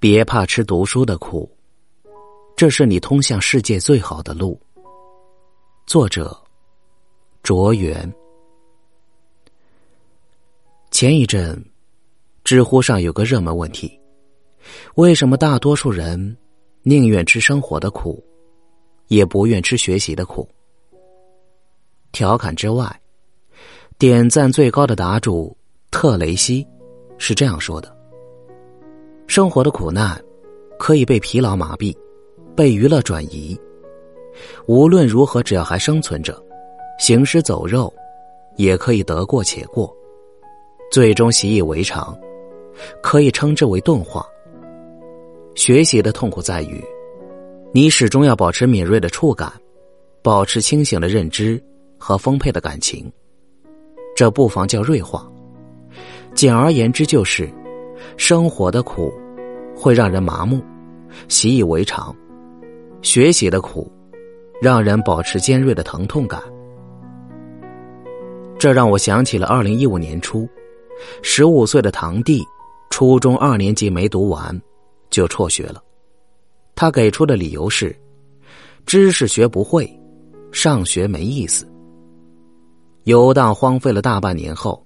别怕吃读书的苦，这是你通向世界最好的路。作者：卓源。前一阵，知乎上有个热门问题：为什么大多数人宁愿吃生活的苦，也不愿吃学习的苦？调侃之外，点赞最高的答主特雷西是这样说的。生活的苦难，可以被疲劳麻痹，被娱乐转移。无论如何，只要还生存着，行尸走肉，也可以得过且过，最终习以为常，可以称之为钝化。学习的痛苦在于，你始终要保持敏锐的触感，保持清醒的认知和丰沛的感情，这不妨叫锐化。简而言之，就是。生活的苦，会让人麻木，习以为常；学习的苦，让人保持尖锐的疼痛感。这让我想起了二零一五年初，十五岁的堂弟，初中二年级没读完，就辍学了。他给出的理由是：知识学不会，上学没意思。游荡荒废了大半年后，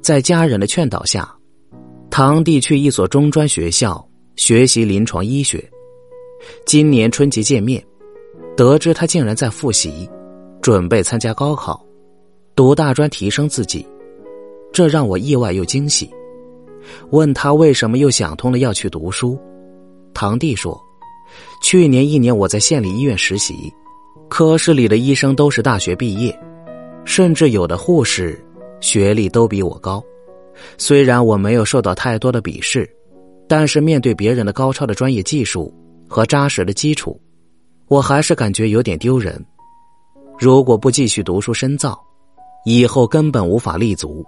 在家人的劝导下。堂弟去一所中专学校学习临床医学，今年春节见面，得知他竟然在复习，准备参加高考，读大专提升自己，这让我意外又惊喜。问他为什么又想通了要去读书，堂弟说：“去年一年我在县里医院实习，科室里的医生都是大学毕业，甚至有的护士学历都比我高。”虽然我没有受到太多的鄙视，但是面对别人的高超的专业技术和扎实的基础，我还是感觉有点丢人。如果不继续读书深造，以后根本无法立足。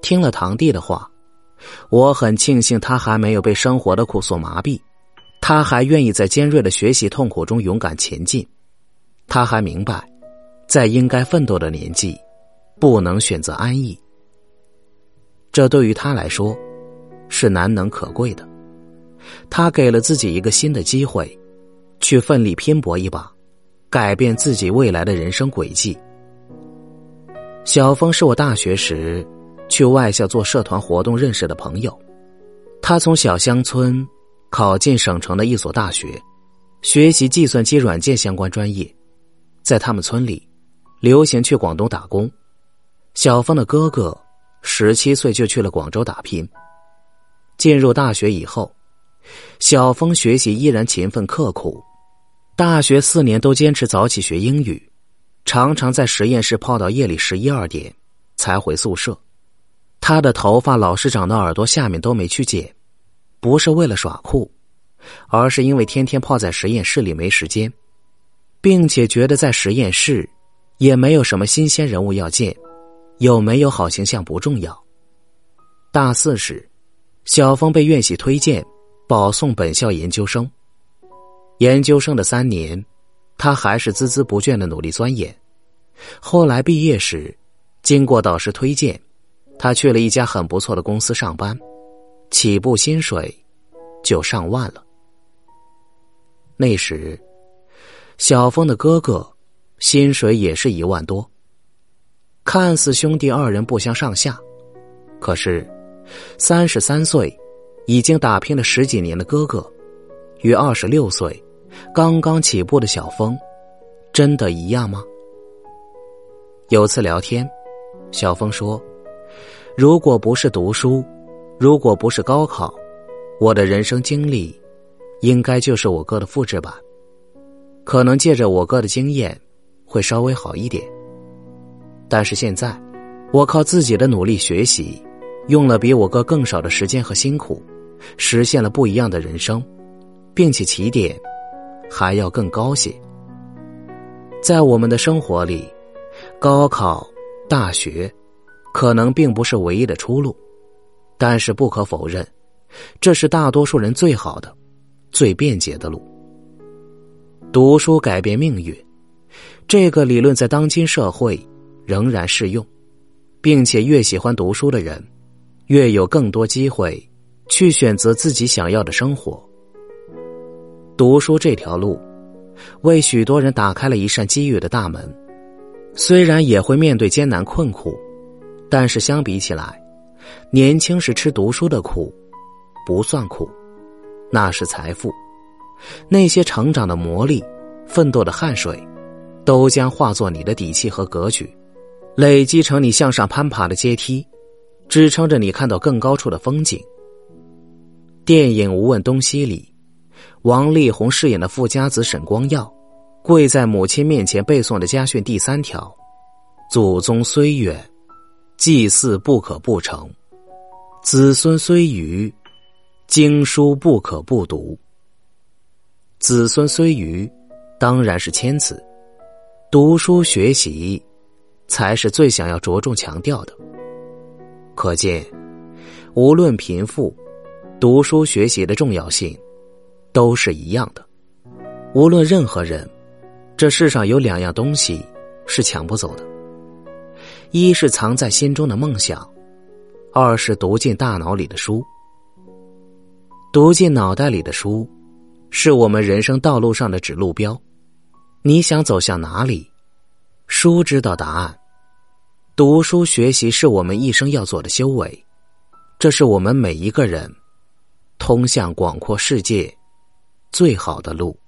听了堂弟的话，我很庆幸他还没有被生活的苦所麻痹，他还愿意在尖锐的学习痛苦中勇敢前进，他还明白，在应该奋斗的年纪，不能选择安逸。这对于他来说，是难能可贵的。他给了自己一个新的机会，去奋力拼搏一把，改变自己未来的人生轨迹。小峰是我大学时去外校做社团活动认识的朋友，他从小乡村考进省城的一所大学，学习计算机软件相关专业。在他们村里，流行去广东打工。小峰的哥哥。十七岁就去了广州打拼。进入大学以后，小峰学习依然勤奋刻苦，大学四年都坚持早起学英语，常常在实验室泡到夜里十一二点才回宿舍。他的头发老是长到耳朵下面都没去剪，不是为了耍酷，而是因为天天泡在实验室里没时间，并且觉得在实验室也没有什么新鲜人物要见。有没有好形象不重要。大四时，小峰被院系推荐保送本校研究生。研究生的三年，他还是孜孜不倦的努力钻研。后来毕业时，经过导师推荐，他去了一家很不错的公司上班，起步薪水就上万了。那时，小峰的哥哥薪水也是一万多。看似兄弟二人不相上下，可是，三十三岁，已经打拼了十几年的哥哥，与二十六岁，刚刚起步的小峰，真的一样吗？有次聊天，小峰说：“如果不是读书，如果不是高考，我的人生经历，应该就是我哥的复制版。可能借着我哥的经验，会稍微好一点。”但是现在，我靠自己的努力学习，用了比我哥更少的时间和辛苦，实现了不一样的人生，并且起点还要更高些。在我们的生活里，高考、大学可能并不是唯一的出路，但是不可否认，这是大多数人最好的、最便捷的路。读书改变命运，这个理论在当今社会。仍然适用，并且越喜欢读书的人，越有更多机会去选择自己想要的生活。读书这条路，为许多人打开了一扇机遇的大门。虽然也会面对艰难困苦，但是相比起来，年轻时吃读书的苦，不算苦，那是财富。那些成长的磨砺、奋斗的汗水，都将化作你的底气和格局，累积成你向上攀爬的阶梯，支撑着你看到更高处的风景。电影《无问东西》里，王力宏饰演的富家子沈光耀，跪在母亲面前背诵的家训第三条：“祖宗虽远，祭祀不可不成；子孙虽愚，经书不可不读。”子孙虽愚，当然是谦辞。读书学习，才是最想要着重强调的。可见，无论贫富，读书学习的重要性都是一样的。无论任何人，这世上有两样东西是抢不走的：一是藏在心中的梦想，二是读进大脑里的书。读进脑袋里的书。是我们人生道路上的指路标，你想走向哪里？书知道答案。读书学习是我们一生要做的修为，这是我们每一个人通向广阔世界最好的路。